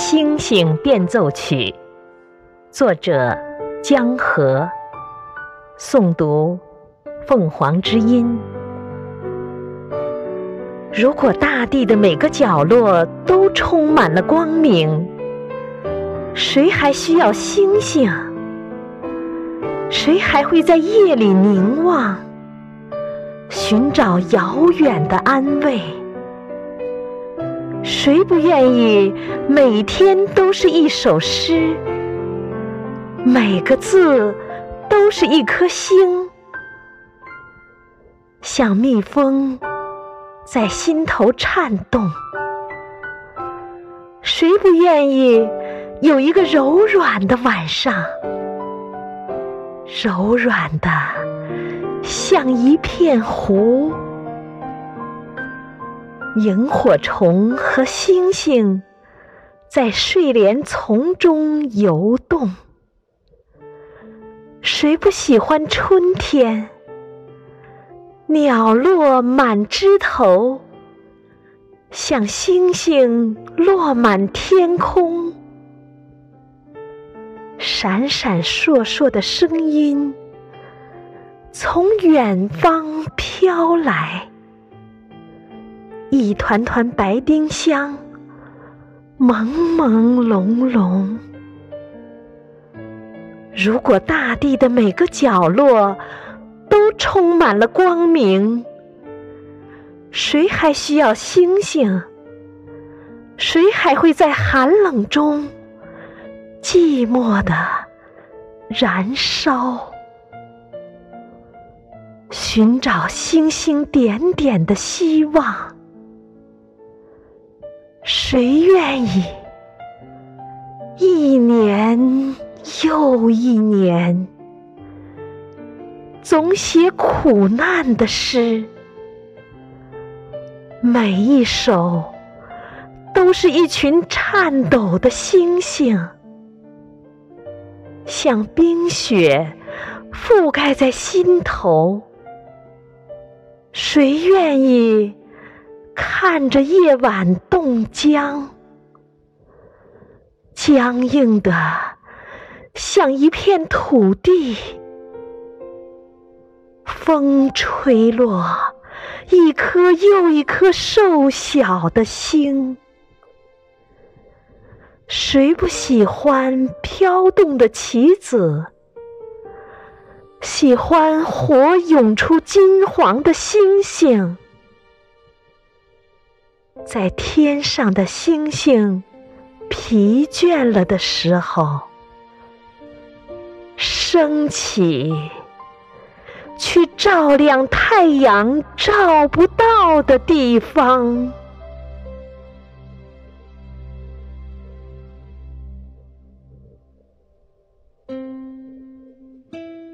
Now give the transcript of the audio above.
星星变奏曲》，作者江河，诵读凤凰之音。如果大地的每个角落都充满了光明，谁还需要星星？谁还会在夜里凝望，寻找遥远的安慰？谁不愿意每天都是一首诗，每个字都是一颗星，像蜜蜂在心头颤动？谁不愿意有一个柔软的晚上，柔软的像一片湖？萤火虫和星星在睡莲丛中游动。谁不喜欢春天？鸟落满枝头，像星星落满天空。闪闪烁烁的声音从远方飘来。一团团白丁香，朦朦胧胧。如果大地的每个角落都充满了光明，谁还需要星星？谁还会在寒冷中寂寞的燃烧？寻找星星点点的希望。谁愿意一年又一年总写苦难的诗？每一首都是一群颤抖的星星，像冰雪覆盖在心头。谁愿意？看着夜晚冻僵，僵硬的像一片土地，风吹落一颗又一颗瘦小的星。谁不喜欢飘动的棋子？喜欢火涌出金黄的星星？在天上的星星疲倦了的时候，升起，去照亮太阳照不到的地方。